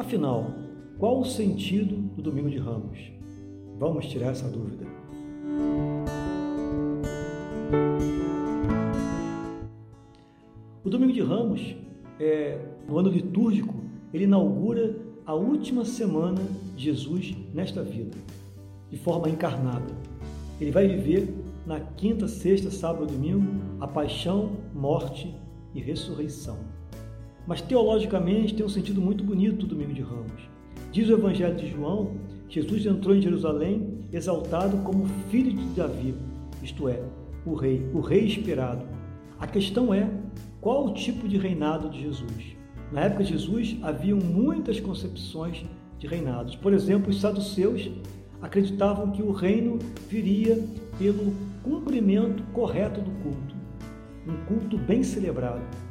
Afinal, qual o sentido do Domingo de Ramos? Vamos tirar essa dúvida. O Domingo de Ramos, é, no ano litúrgico, ele inaugura a última semana de Jesus nesta vida, de forma encarnada. Ele vai viver na quinta, sexta, sábado e domingo a paixão, morte e ressurreição. Mas teologicamente tem um sentido muito bonito o Domingo de Ramos. Diz o Evangelho de João, Jesus entrou em Jerusalém exaltado como filho de Davi, isto é, o rei, o rei esperado. A questão é qual o tipo de reinado de Jesus? Na época de Jesus haviam muitas concepções de reinados. Por exemplo, os saduceus acreditavam que o reino viria pelo cumprimento correto do culto, um culto bem celebrado.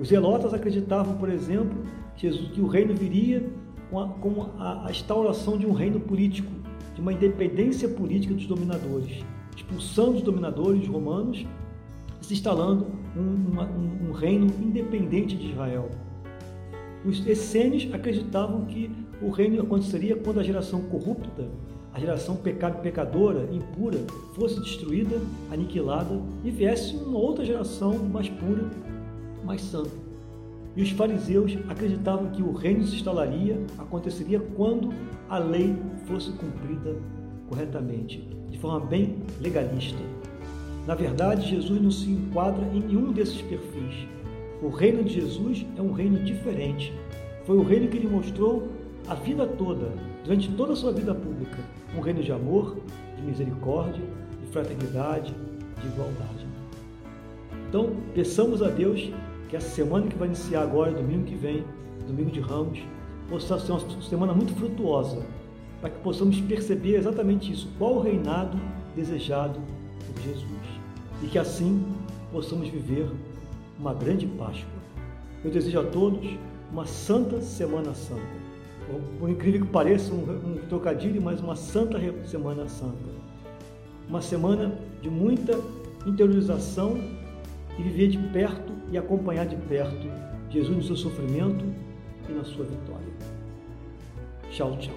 Os zelotas acreditavam, por exemplo, que o reino viria com a, instauração de um reino político, de uma independência política dos dominadores, expulsando os dominadores romanos e se instalando um, um, um reino independente de Israel. Os essênios acreditavam que o reino aconteceria quando a geração corrupta, a geração pecadora, impura, fosse destruída, aniquilada e viesse uma outra geração mais pura, mais santo. E os fariseus acreditavam que o reino se instalaria, aconteceria quando a lei fosse cumprida corretamente, de forma bem legalista. Na verdade, Jesus não se enquadra em nenhum desses perfis. O reino de Jesus é um reino diferente. Foi o reino que ele mostrou a vida toda, durante toda a sua vida pública. Um reino de amor, de misericórdia, de fraternidade, de igualdade. Então, peçamos a Deus que essa semana que vai iniciar agora, domingo que vem, domingo de Ramos, possa ser uma semana muito frutuosa, para que possamos perceber exatamente isso, qual o reinado desejado por Jesus. E que assim possamos viver uma grande Páscoa. Eu desejo a todos uma santa Semana Santa. Por incrível que pareça, um, um trocadilho, mas uma santa Semana Santa. Uma semana de muita interiorização e viver de perto e acompanhar de perto Jesus no seu sofrimento e na sua vitória. Tchau, tchau.